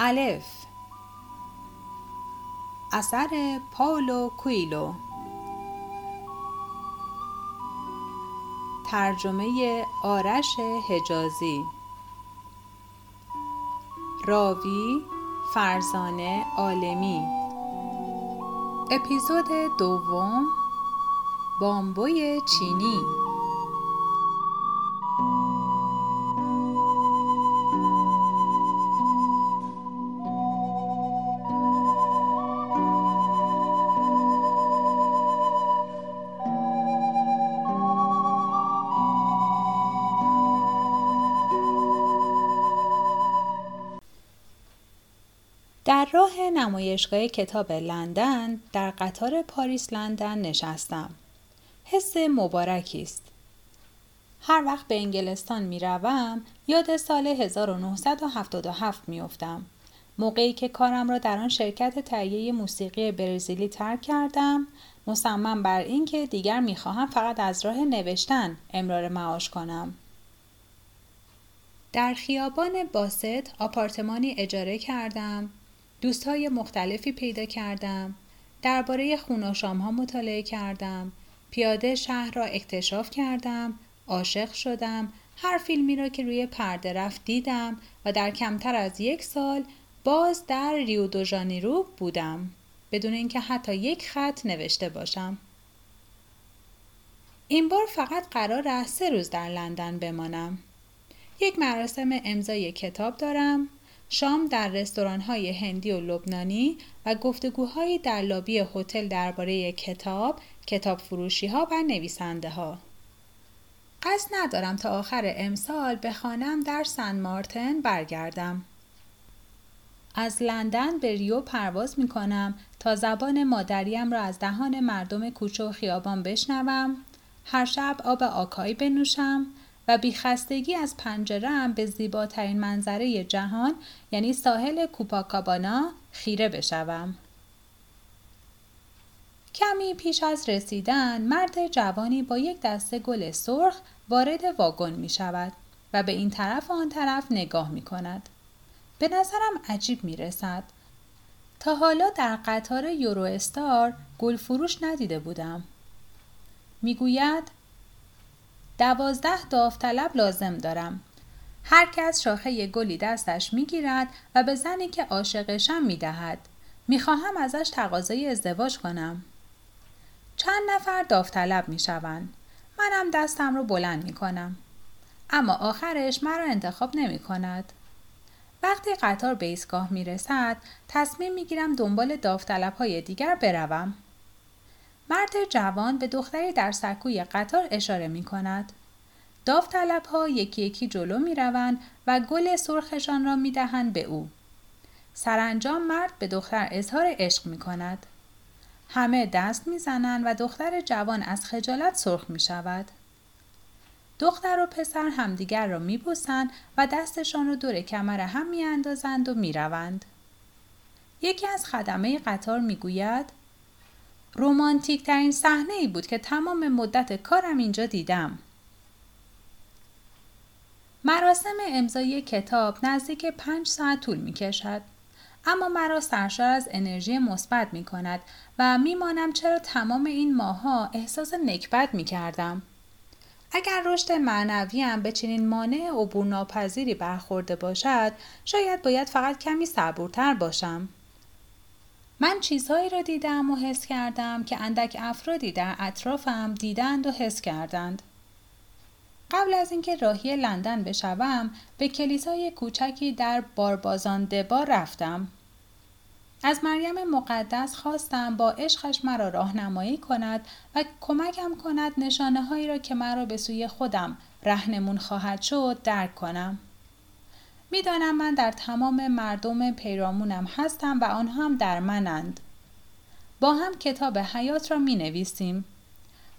الف. اثر پاولو کویلو ترجمه آرش حجازی. راوی فرزانه عالمی. اپیزود دوم بامبوی چینی. نمایشگاه کتاب لندن در قطار پاریس لندن نشستم. حس مبارکی است. هر وقت به انگلستان می روم یاد سال 1977 می افتم. موقعی که کارم را در آن شرکت تهیه موسیقی برزیلی ترک کردم مصمم بر اینکه دیگر می‌خواهم فقط از راه نوشتن امرار معاش کنم در خیابان باست آپارتمانی اجاره کردم دوستهای مختلفی پیدا کردم. درباره خوناشام ها مطالعه کردم. پیاده شهر را اکتشاف کردم. عاشق شدم. هر فیلمی را که روی پرده رفت دیدم و در کمتر از یک سال باز در ریو دو ژانیرو بودم. بدون اینکه حتی یک خط نوشته باشم. این بار فقط قرار است سه روز در لندن بمانم. یک مراسم امضای کتاب دارم. شام در رستوران های هندی و لبنانی و گفتگوهایی در لابی هتل درباره کتاب، کتاب فروشی ها و نویسنده ها. قصد ندارم تا آخر امسال به خانم در سن مارتن برگردم. از لندن به ریو پرواز می کنم تا زبان مادریم را از دهان مردم کوچه و خیابان بشنوم، هر شب آب آکایی بنوشم و بیخستگی از پنجرم به زیباترین منظره جهان یعنی ساحل کوپاکابانا خیره بشوم. کمی پیش از رسیدن مرد جوانی با یک دسته گل سرخ وارد واگن می شود و به این طرف و آن طرف نگاه می کند. به نظرم عجیب می رسد. تا حالا در قطار یورو استار گل فروش ندیده بودم. می‌گوید دوازده داوطلب لازم دارم. هر کس شاخه گلی دستش می‌گیرد و به زنی که عاشقشم می‌دهد. می‌خواهم ازش تقاضای ازدواج کنم. چند نفر داوطلب می‌شوند. منم دستم رو بلند می‌کنم. اما آخرش مرا انتخاب نمی کند. وقتی قطار به ایستگاه می رسد، تصمیم می گیرم دنبال داوطلب های دیگر بروم. مرد جوان به دختری در سکوی قطار اشاره می کند. داوطلب ها یکی یکی جلو می روند و گل سرخشان را می دهند به او. سرانجام مرد به دختر اظهار عشق می کند. همه دست می زنند و دختر جوان از خجالت سرخ می شود. دختر و پسر همدیگر را می بوسند و دستشان را دور کمر هم می اندازند و می روند. یکی از خدمه قطار می گوید رومانتیک ترین صحنه ای بود که تمام مدت کارم اینجا دیدم. مراسم امضای کتاب نزدیک پنج ساعت طول می کشد. اما مرا سرشار از انرژی مثبت می کند و میمانم چرا تمام این ماها احساس نکبت می کردم. اگر رشد معنویم به چنین مانع عبور ناپذیری برخورده باشد شاید باید فقط کمی صبورتر باشم من چیزهایی را دیدم و حس کردم که اندک افرادی در اطرافم دیدند و حس کردند قبل از اینکه راهی لندن بشوم به کلیسای کوچکی در باربازان دبا رفتم از مریم مقدس خواستم با عشقش مرا راهنمایی کند و کمکم کند نشانه هایی را که مرا به سوی خودم رهنمون خواهد شد درک کنم. می‌دانم من در تمام مردم پیرامونم هستم و آنها هم در منند. با هم کتاب حیات را می نویسیم.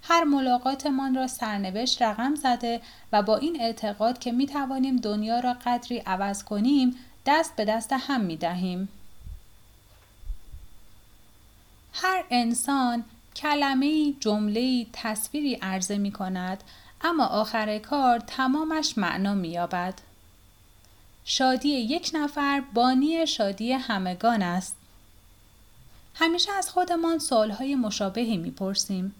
هر ملاقاتمان را سرنوشت رقم زده و با این اعتقاد که می توانیم دنیا را قدری عوض کنیم دست به دست هم می دهیم. هر انسان کلمه جمله تصویری عرضه می کند اما آخر کار تمامش معنا می یابد. شادی یک نفر بانی شادی همگان است. همیشه از خودمان سوالهای مشابهی می‌پرسیم.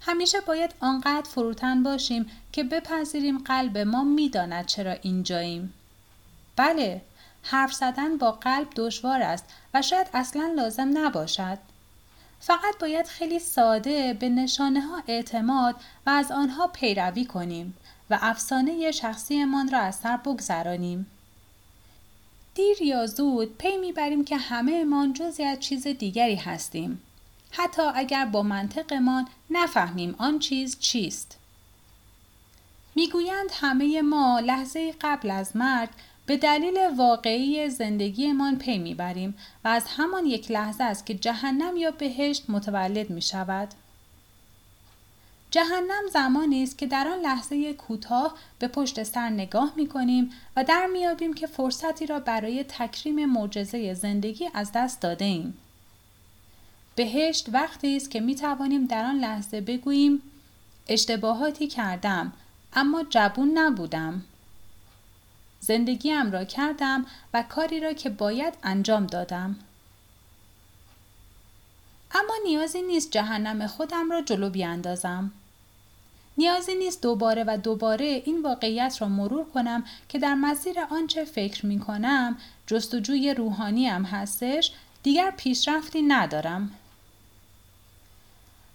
همیشه باید آنقدر فروتن باشیم که بپذیریم قلب ما می‌داند چرا اینجاییم. بله، حرف زدن با قلب دشوار است و شاید اصلا لازم نباشد. فقط باید خیلی ساده به نشانه ها اعتماد و از آنها پیروی کنیم و افسانه شخصیمان را از سر بگذرانیم. دیر یا زود پی می‌بریم که همه امان جزی از چیز دیگری هستیم. حتی اگر با منطقمان نفهمیم آن چیز چیست. می‌گویند همه ما لحظه قبل از مرگ به دلیل واقعی زندگیمان پی می‌بریم و از همان یک لحظه است که جهنم یا بهشت متولد می شود. جهنم زمانی است که در آن لحظه کوتاه به پشت سر نگاه می کنیم و در میابیم که فرصتی را برای تکریم معجزه زندگی از دست داده ایم. بهشت وقتی است که می توانیم در آن لحظه بگوییم اشتباهاتی کردم اما جبون نبودم. زندگیم را کردم و کاری را که باید انجام دادم. اما نیازی نیست جهنم خودم را جلو بیاندازم. نیازی نیست دوباره و دوباره این واقعیت را مرور کنم که در مسیر آنچه فکر می کنم جستجوی روحانی هم هستش دیگر پیشرفتی ندارم.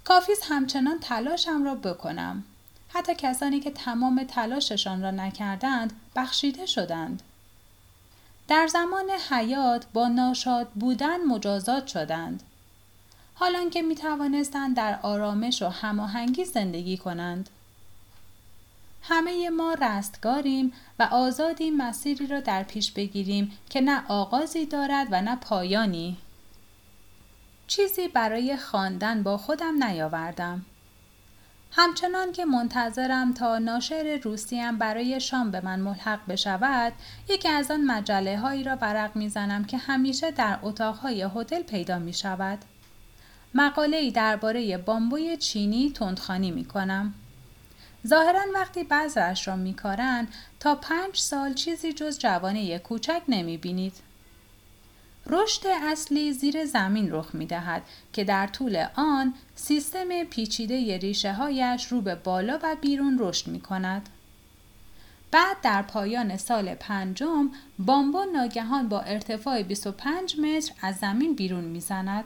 کافیز همچنان تلاشم را بکنم. حتی کسانی که تمام تلاششان را نکردند بخشیده شدند. در زمان حیات با ناشاد بودن مجازات شدند. حالان که می توانستند در آرامش و هماهنگی زندگی کنند. همه ما رستگاریم و آزادیم مسیری را در پیش بگیریم که نه آغازی دارد و نه پایانی. چیزی برای خواندن با خودم نیاوردم. همچنان که منتظرم تا ناشر روسیم برای شام به من ملحق بشود یکی از آن مجله هایی را ورق می‌زنم که همیشه در اتاقهای هتل پیدا می شود. مقاله ای درباره بامبوی چینی تندخانی می کنم. ظاهرا وقتی بذرش را میکارند تا پنج سال چیزی جز جوانه کوچک نمی بینید. رشد اصلی زیر زمین رخ می دهد که در طول آن سیستم پیچیده ریشه هایش رو به بالا و بیرون رشد می کند. بعد در پایان سال پنجم بامبو ناگهان با ارتفاع 25 متر از زمین بیرون می‌زند.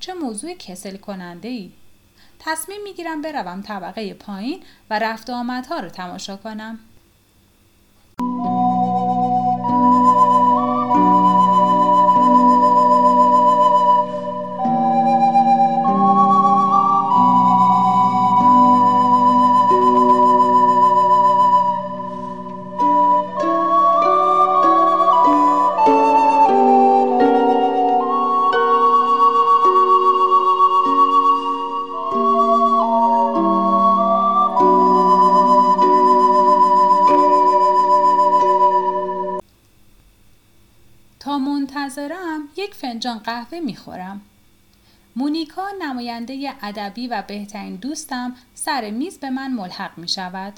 چه موضوع کسل کننده ای؟ تصمیم می‌گیرم بروم طبقه پایین و رفت آمدها رو تماشا کنم. قهوه می‌خورم. مونیکا نماینده ادبی و بهترین دوستم سر میز به من ملحق می شود.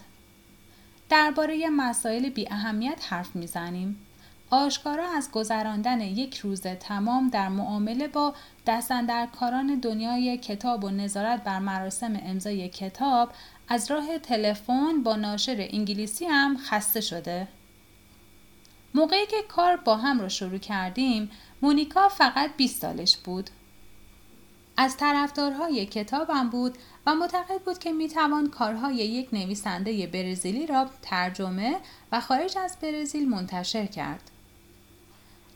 درباره مسائل بی اهمیت حرف می‌زنیم. آشکارا از گذراندن یک روز تمام در معامله با دستندرکاران دنیای کتاب و نظارت بر مراسم امضای کتاب از راه تلفن با ناشر انگلیسی هم خسته شده. موقعی که کار با هم را شروع کردیم مونیکا فقط 20 سالش بود. از طرفدارهای کتابم بود و معتقد بود که می‌توان کارهای یک نویسنده برزیلی را ترجمه و خارج از برزیل منتشر کرد.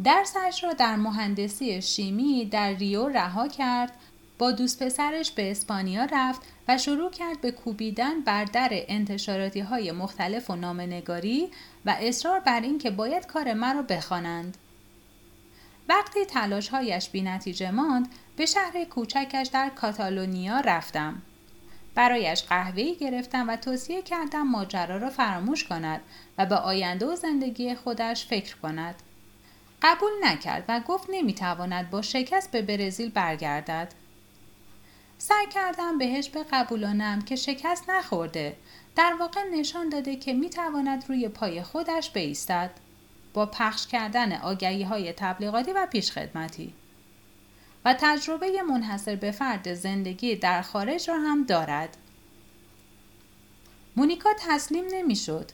درسش را در مهندسی شیمی در ریو رها کرد با دوست پسرش به اسپانیا رفت و شروع کرد به کوبیدن بر در انتشاراتی های مختلف و نامنگاری و اصرار بر این که باید کار مرا بخوانند. وقتی تلاشهایش بی نتیجه ماند به شهر کوچکش در کاتالونیا رفتم. برایش قهوه‌ای گرفتم و توصیه کردم ماجرا را فراموش کند و به آینده و زندگی خودش فکر کند. قبول نکرد و گفت نمی‌تواند با شکست به برزیل برگردد. سعی کردم بهش بقبولانم که شکست نخورده. در واقع نشان داده که می‌تواند روی پای خودش بایستد. با پخش کردن آگهی های تبلیغاتی و پیشخدمتی و تجربه منحصر به فرد زندگی در خارج را هم دارد. مونیکا تسلیم نمی‌شد.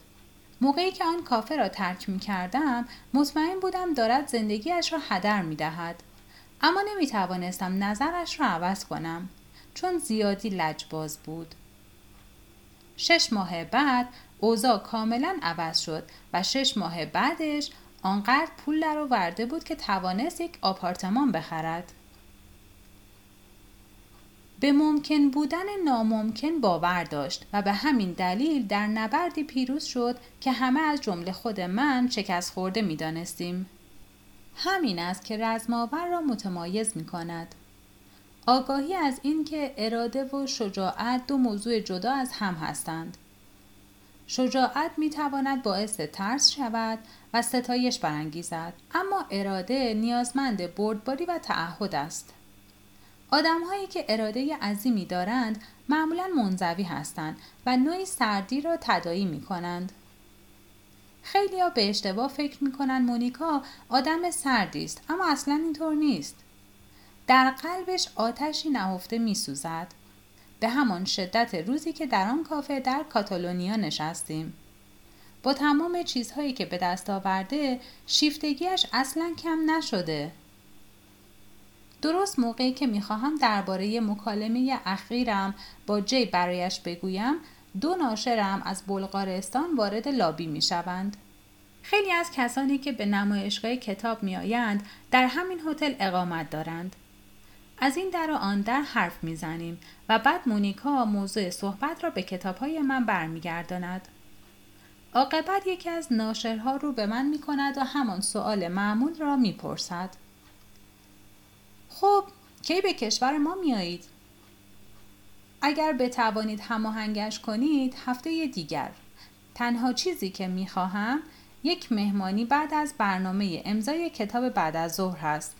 موقعی که آن کافه را ترک می کردم مطمئن بودم دارد زندگیش را هدر می دهد. اما نمی توانستم نظرش را عوض کنم چون زیادی لجباز بود. شش ماه بعد اوضاع کاملا عوض شد و شش ماه بعدش آنقدر پول در ورده بود که توانست یک آپارتمان بخرد. به ممکن بودن ناممکن باور داشت و به همین دلیل در نبردی پیروز شد که همه از جمله خود من شکست خورده می دانستیم. همین است که رزماور را متمایز می کند. آگاهی از اینکه اراده و شجاعت دو موضوع جدا از هم هستند. شجاعت می تواند باعث ترس شود و ستایش برانگیزد اما اراده نیازمند بردباری و تعهد است. آدم هایی که اراده عظیمی دارند معمولا منزوی هستند و نوعی سردی را تدایی می کنند. خیلی ها به اشتباه فکر می کنند مونیکا آدم سردی است اما اصلا اینطور نیست. در قلبش آتشی نهفته می سوزد. به همان شدت روزی که در آن کافه در کاتالونیا نشستیم. با تمام چیزهایی که به دست آورده شیفتگیش اصلا کم نشده. درست موقعی که می‌خواهم درباره مکالمه اخیرم با جی برایش بگویم دو ناشرم از بلغارستان وارد لابی می‌شوند خیلی از کسانی که به نمایشگاه کتاب میآیند در همین هتل اقامت دارند از این در و آن در حرف می‌زنیم و بعد مونیکا موضوع صحبت را به کتابهای من برمیگرداند. عاقبت یکی از ناشرها رو به من می کند و همان سؤال معمول را می‌پرسد. خب کی به کشور ما میایید اگر بتوانید هماهنگش کنید هفته دیگر. تنها چیزی که می‌خواهم یک مهمانی بعد از برنامه امضای کتاب بعد از ظهر هست.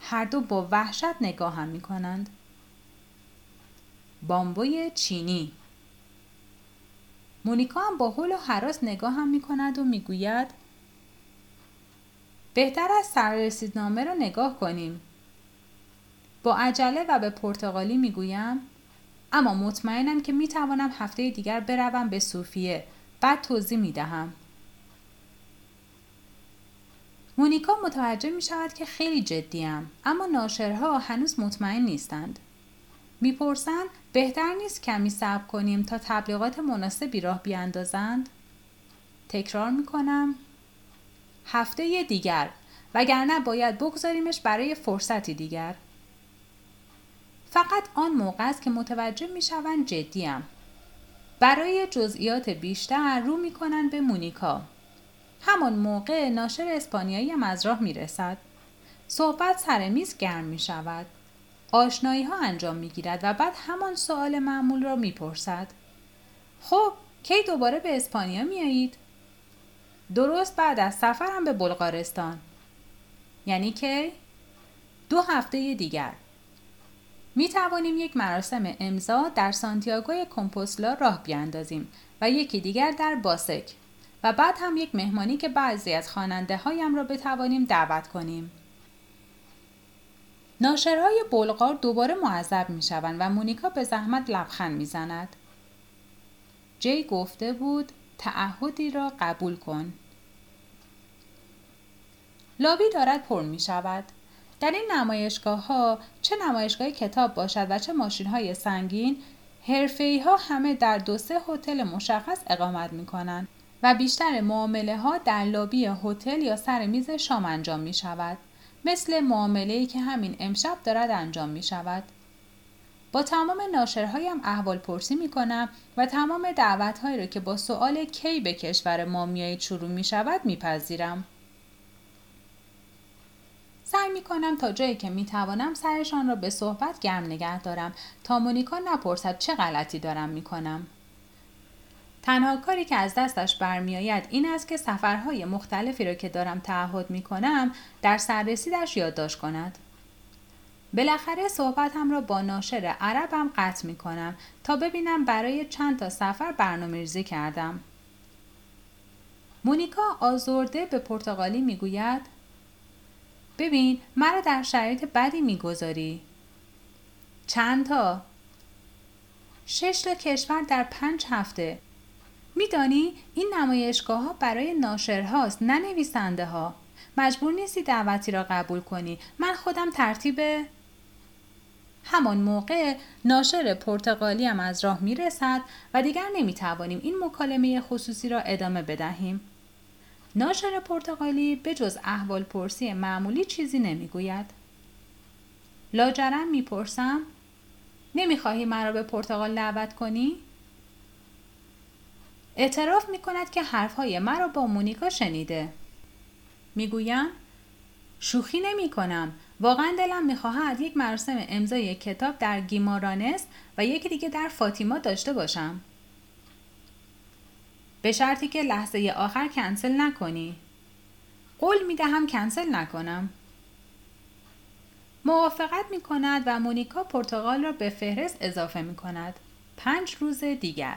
هر دو با وحشت نگاهم می کنند. بامبوی چینی. مونیکا هم با حول و حراس نگاهم می کند و می‌گوید بهتر از سررسیدنامه را نگاه کنیم. با عجله و به پرتغالی می‌گویم اما مطمئنم که می‌توانم هفته دیگر بروم به صوفیه. بعد توضیح می‌دهم. مونیکا متوجه می شود که خیلی جدیم اما ناشرها هنوز مطمئن نیستند. می‌پرسند بهتر نیست کمی صبر کنیم تا تبلیغات مناسبی راه بیاندازند؟ تکرار می کنم هفته دیگر وگرنه باید بگذاریمش برای فرصتی دیگر. فقط آن موقع است که متوجه می شوند جدیم. برای جزئیات بیشتر رو می کنند به مونیکا. همان موقع ناشر اسپانیایی هم از راه می رسد. صحبت سر میز گرم می شود. آشنایی ها انجام می گیرد و بعد همان سوال معمول را می پرسد. خب کی دوباره به اسپانیا می آیید؟ درست بعد از سفرم به بلغارستان. یعنی که دو هفته دیگر می توانیم یک مراسم امضا در سانتیاگوی کمپوسلا راه بیاندازیم و یکی دیگر در باسک و بعد هم یک مهمانی که بعضی از خواننده هایم را بتوانیم دعوت کنیم. ناشرهای بلغار دوباره معذب می شوند و مونیکا به زحمت لبخند می زند. جی گفته بود تعهدی را قبول کن. لابی دارد پر می شود. در این نمایشگاه ها چه نمایشگاه کتاب باشد و چه ماشین های سنگین حرفی ها همه در دو سه هتل مشخص اقامت می کنند و بیشتر معامله ها در لابی هتل یا سر میز شام انجام می شود مثل معامله که همین امشب دارد انجام می شود با تمام ناشرهایم احوال پرسی می کنم و تمام دعوت را که با سؤال کی به کشور ما میایید شروع می شود می پذیرم. سعی می کنم تا جایی که می توانم سرشان را به صحبت گرم نگه دارم تا مونیکا نپرسد چه غلطی دارم می کنم. تنها کاری که از دستش برمیآید این است که سفرهای مختلفی را که دارم تعهد می کنم در سررسیدش یادداشت کند. بالاخره صحبتم را با ناشر عربم قطع می کنم تا ببینم برای چند تا سفر برنامه ریزی کردم. مونیکا آزرده به پرتغالی می‌گوید ببین مرا در شرایط بدی می‌گذاری چند تا شش تا کشور در پنج هفته میدانی این نمایشگاه ها برای ناشرهاست نه نویسنده ها مجبور نیستی دعوتی را قبول کنی من خودم ترتیب همان موقع ناشر پرتغالی هم از راه می رسد و دیگر نمی توانیم این مکالمه خصوصی را ادامه بدهیم. ناشر پرتغالی به جز احوال پرسی معمولی چیزی نمی گوید. لاجرم می پرسم نمی خواهی مرا به پرتغال دعوت کنی؟ اعتراف می کند که حرفهای مرا با مونیکا شنیده. می گویم شوخی نمی کنم. واقعا دلم می‌خواهد یک مراسم امضای کتاب در گیمارانس و یکی دیگه در فاطیما داشته باشم. به شرطی که لحظه آخر کنسل نکنی. قول می دهم کنسل نکنم. موافقت می کند و مونیکا پرتغال را به فهرست اضافه می کند. پنج روز دیگر.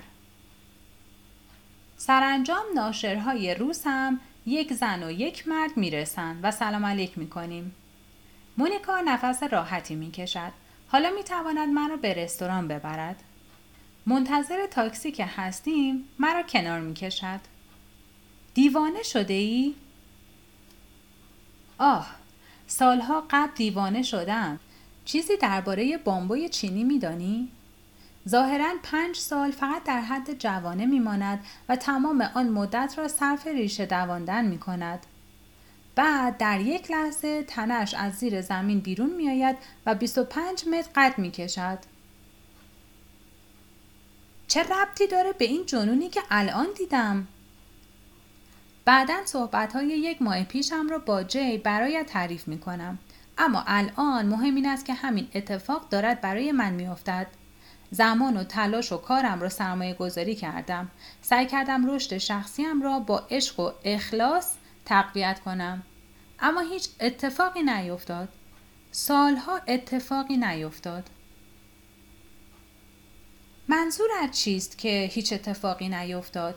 سرانجام ناشرهای روس هم یک زن و یک مرد می رسند و سلام علیک می کنیم. مونیکا نفس راحتی می کشد. حالا می تواند مرا به رستوران ببرد. منتظر تاکسی که هستیم مرا کنار می کشد. دیوانه شده ای؟ آه سالها قبل دیوانه شدم. چیزی درباره بامبوی چینی می دانی؟ ظاهرا پنج سال فقط در حد جوانه میماند و تمام آن مدت را صرف ریشه دواندن می کند. بعد در یک لحظه تنش از زیر زمین بیرون می آید و 25 متر قد می کشد. چه ربطی داره به این جنونی که الان دیدم؟ بعدا صحبت های یک ماه پیشم را با جی برای تعریف می کنم. اما الان مهم این است که همین اتفاق دارد برای من می افتد. زمان و تلاش و کارم را سرمایه گذاری کردم. سعی کردم رشد شخصیم را با عشق و اخلاص تقویت کنم. اما هیچ اتفاقی نیفتاد. سالها اتفاقی نیفتاد. منظورت چیست که هیچ اتفاقی نیفتاد؟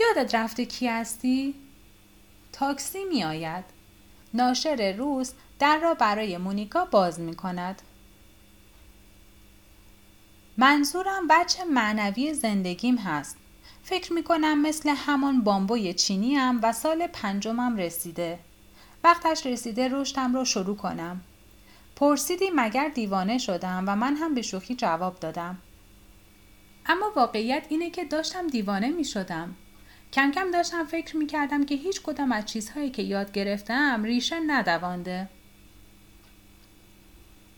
یادت رفته کی هستی؟ تاکسی می آید. ناشر روز در را برای مونیکا باز می کند. منظورم بچه معنوی زندگیم هست. فکر می کنم مثل همان بامبوی چینی هم و سال پنجمم رسیده. وقتش رسیده رشدم را شروع کنم. پرسیدی مگر دیوانه شدم و من هم به شوخی جواب دادم. اما واقعیت اینه که داشتم دیوانه می شدم. کم کم داشتم فکر می کردم که هیچ کدام از چیزهایی که یاد گرفتم ریشه ندوانده.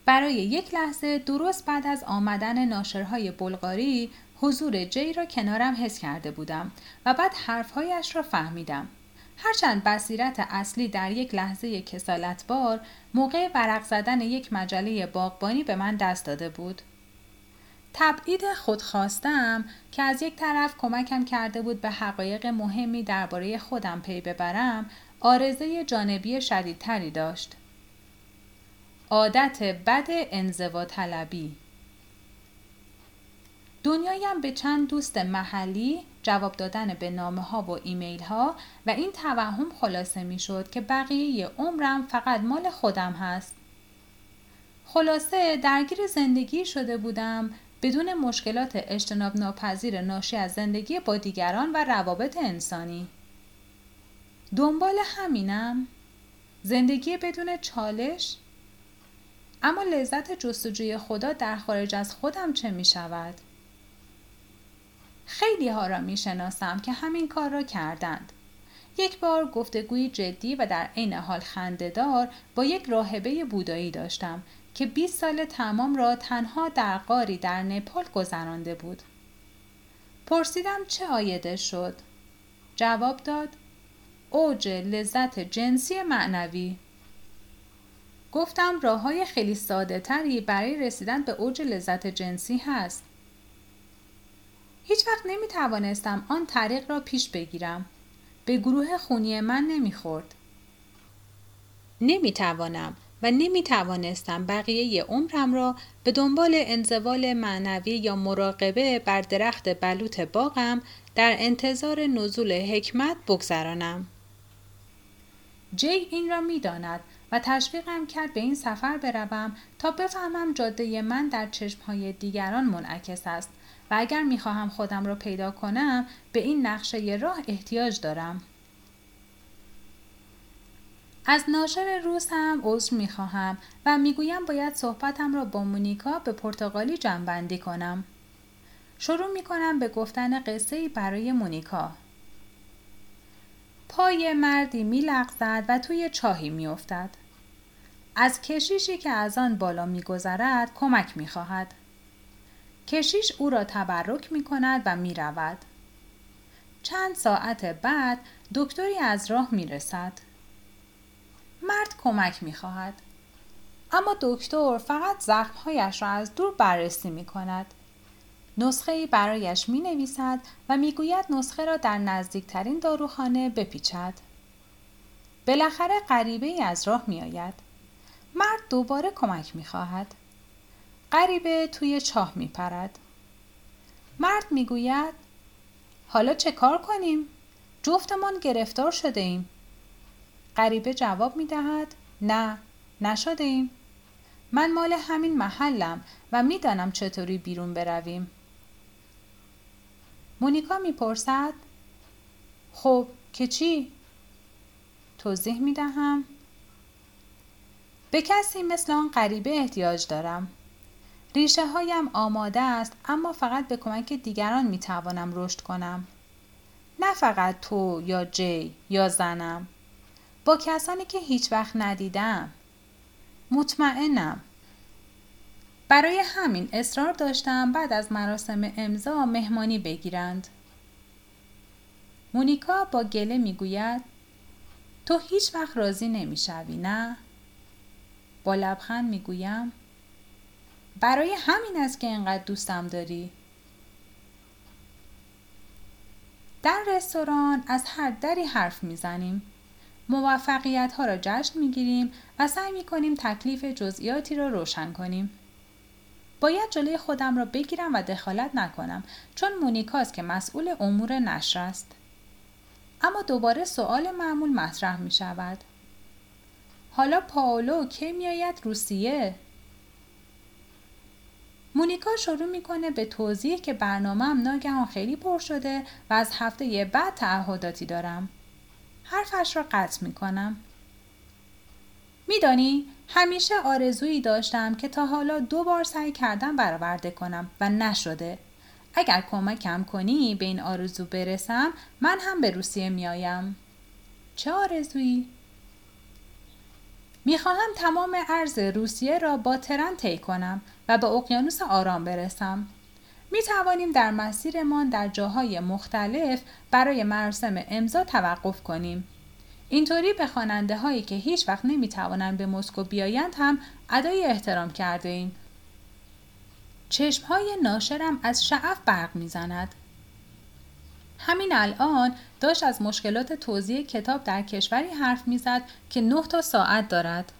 برای یک لحظه درست بعد از آمدن ناشرهای بلغاری حضور جی را کنارم حس کرده بودم و بعد حرفهایش را فهمیدم. هرچند بصیرت اصلی در یک لحظه کسالتبار موقع ورق زدن یک مجله باغبانی به من دست داده بود. تبعید خودخواستم که از یک طرف کمکم کرده بود به حقایق مهمی درباره خودم پی ببرم آرزه جانبی شدیدتری داشت. عادت بد انزوا طلبی دنیایم به چند دوست محلی جواب دادن به نامه ها و ایمیل ها و این توهم خلاصه می شد که بقیه عمرم فقط مال خودم هست. خلاصه درگیر زندگی شده بودم بدون مشکلات اجتناب ناپذیر ناشی از زندگی با دیگران و روابط انسانی. دنبال همینم زندگی بدون چالش اما لذت جستجوی خدا در خارج از خودم چه می شود؟ خیلی ها را می شناسم که همین کار را کردند. یک بار گفتگوی جدی و در عین حال خندهدار با یک راهبه بودایی داشتم که 20 سال تمام را تنها در قاری در نپال گذرانده بود. پرسیدم چه آیده شد؟ جواب داد اوج لذت جنسی معنوی گفتم راه های خیلی ساده تری برای رسیدن به اوج لذت جنسی هست. هیچ وقت نمی توانستم آن طریق را پیش بگیرم. به گروه خونی من نمی‌خورد. نمی توانم و نمی توانستم بقیه عمرم را به دنبال انزوال معنوی یا مراقبه بر درخت بلوط باغم در انتظار نزول حکمت بگذرانم جی این را می‌داند و تشویقم کرد به این سفر بروم تا بفهمم جاده من در چشمهای دیگران منعکس است و اگر می‌خواهم خودم را پیدا کنم به این نقشه راه احتیاج دارم. از ناشر روز هم عذر می‌خواهم و می‌گویم باید صحبتم را با مونیکا به پرتغالی جنبندی کنم. شروع می‌کنم به گفتن قصه برای مونیکا. پای مردی میلغزد و توی چاهی میافتد. از کشیشی که از آن بالا میگذرد کمک می‌خواهد کشیش او را تبرک می کند و می رود. چند ساعت بعد دکتری از راه می رسد. مرد کمک می خواهد. اما دکتر فقط زخمهایش را از دور بررسی می کند. نسخه برایش می نویسد و می گوید نسخه را در نزدیکترین داروخانه بپیچد. بالاخره غریبه ای از راه می آید. مرد دوباره کمک می خواهد. غریبه توی چاه می پرد. مرد می گوید حالا چه کار کنیم؟ جفتمان گرفتار شده ایم. غریبه جواب می دهد نه نشده ایم. من مال همین محلم و می‌دانم چطوری بیرون برویم. مونیکا می‌پرسد خب که چی؟ توضیح می دهم به کسی مثل آن غریبه احتیاج دارم. ریشه هایم آماده است اما فقط به کمک دیگران می توانم رشد کنم. نه فقط تو یا جی یا زنم. با کسانی که هیچ وقت ندیدم. مطمئنم. برای همین اصرار داشتم بعد از مراسم امضا مهمانی بگیرند. مونیکا با گله می‌گوید تو هیچ وقت راضی نمی‌شوی نه؟ با لبخند می‌گویم برای همین است که اینقدر دوستم داری. در رستوران از هر دری حرف می‌زنیم. موفقیت ها را جشن می‌گیریم و سعی می کنیم تکلیف جزئیاتی را روشن کنیم. باید جلوی خودم را بگیرم و دخالت نکنم چون مونیکاست که مسئول امور نشر است. اما دوباره سوال معمول مطرح می شود حالا پاولو کی میآید روسیه مونیکا شروع می‌کنه به توضیح که برنامه هم ناگهان خیلی پر شده و از هفته بعد تعهداتی دارم. حرفش را قطع می‌کنم. میدانی همیشه آرزویی داشتم که تا حالا دو بار سعی کردم برآورده کنم و نشده. اگر کمکم کنی به این آرزو برسم من هم به روسیه میآیم. چه آرزویی؟ می‌خواهم تمام ارز روسیه را با ترن طی کنم و به اقیانوس آرام برسم. می توانیم در مسیرمان در جاهای مختلف برای مراسم امضا توقف کنیم. اینطوری به خواننده هایی که هیچ وقت نمی توانند به مسکو بیایند هم ادای احترام کرده ایم. چشم های ناشرم از شعف برق می زند. همین الان داشت از مشکلات توضیح کتاب در کشوری حرف می‌زد که نه تا ساعت دارد.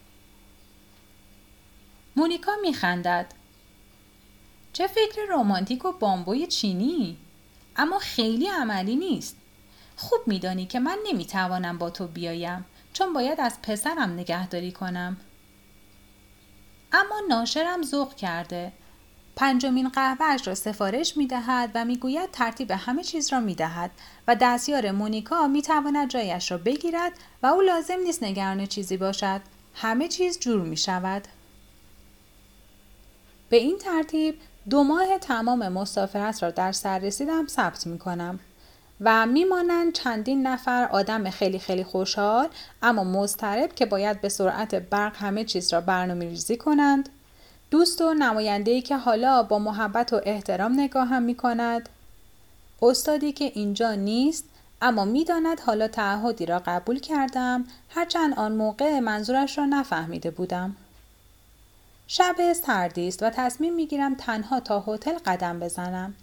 مونیکا میخندد. چه فکر رمانتیک و بامبوی چینی؟ اما خیلی عملی نیست. خوب میدانی که من نمی‌توانم با تو بیایم چون باید از پسرم نگهداری کنم. اما ناشرم ذوق کرده پنجمین قهوهش را سفارش می دهد و می گوید ترتیب همه چیز را می دهد و دستیار مونیکا می تواند جایش را بگیرد و او لازم نیست نگران چیزی باشد. همه چیز جور می شود. به این ترتیب دو ماه تمام مسافرت را در سر رسیدم ثبت می کنم و میمانند چندین نفر آدم خیلی خیلی خوشحال اما مضطرب که باید به سرعت برق همه چیز را برنامه ریزی کنند دوست و نماینده‌ای که حالا با محبت و احترام نگاهم می کند استادی که اینجا نیست اما می‌داند حالا تعهدی را قبول کردم هرچند آن موقع منظورش را نفهمیده بودم. شب سردی است و تصمیم می‌گیرم تنها تا هتل قدم بزنم.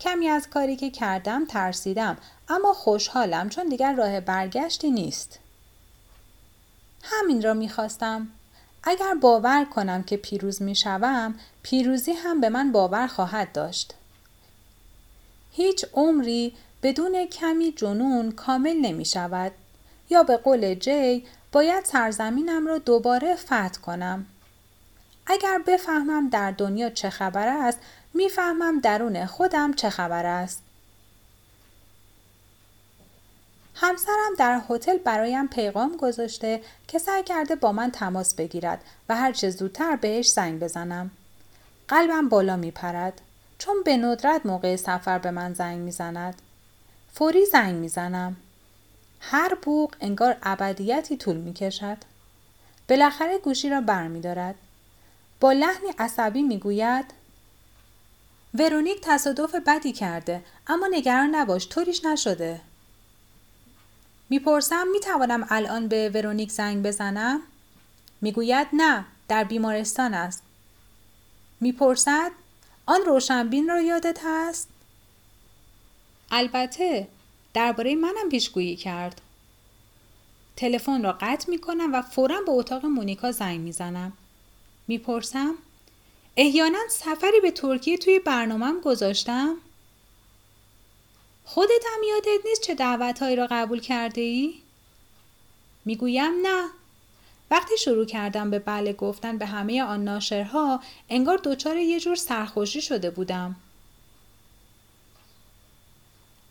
کمی از کاری که کردم ترسیدم اما خوشحالم چون دیگر راه برگشتی نیست. همین را می‌خواستم. اگر باور کنم که پیروز می شوم پیروزی هم به من باور خواهد داشت. هیچ عمری بدون کمی جنون کامل نمی شود یا به قول جی باید سرزمینم را دوباره فتح کنم. اگر بفهمم در دنیا چه خبر است می‌فهمم درون خودم چه خبر است. همسرم در هتل برایم پیغام گذاشته که سعی کرده با من تماس بگیرد و هر چه زودتر بهش زنگ بزنم. قلبم بالا میپرد چون به ندرت موقع سفر به من زنگ می‌زند. فوری زنگ می‌زنم. هر بوق انگار ابدیتی طول می‌کشد. بالاخره گوشی را برمیدارد. با لحنی عصبی می‌گوید ورونیک تصادف بدی کرده اما نگران نباش طوریش نشده می‌پرسم می‌توانم الان به ورونیک زنگ بزنم؟ می‌گوید نه در بیمارستان است. می‌پرسد آن روشنبین را یادت هست؟ البته درباره منم پیشگویی کرد. تلفن را قطع می‌کنم و فورا به اتاق مونیکا زنگ می‌زنم. می‌پرسم احیانا سفری به ترکیه توی برنامهم گذاشتم؟ خودت هم یادت نیست چه دعوتهایی را قبول کرده ای؟ می‌گویم نه. وقتی شروع کردم به بله گفتن به همه آن ناشرها انگار دچار یه جور سرخوشی شده بودم.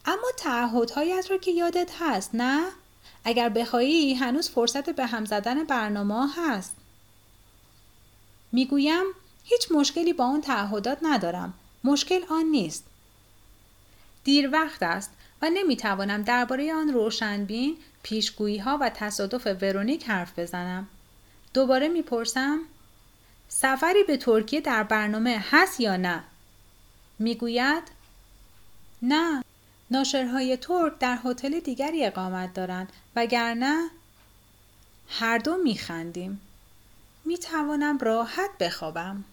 اما تعهدهایت را که یادت هست نه؟ اگر بخواهی هنوز فرصت به هم زدن برنامه هست. می‌گویم هیچ مشکلی با اون تعهدات ندارم. مشکل آن نیست. دیر وقت است و نمی‌توانم درباره آن روشنبین پیشگویی ها و تصادف ورونیک حرف بزنم. دوباره می‌پرسم سفری به ترکیه در برنامه هست یا نه؟ می‌گوید نه. ناشرهای ترک در هتل دیگری اقامت دارند وگرنه هر دو میخندیم. می توانم راحت بخوابم.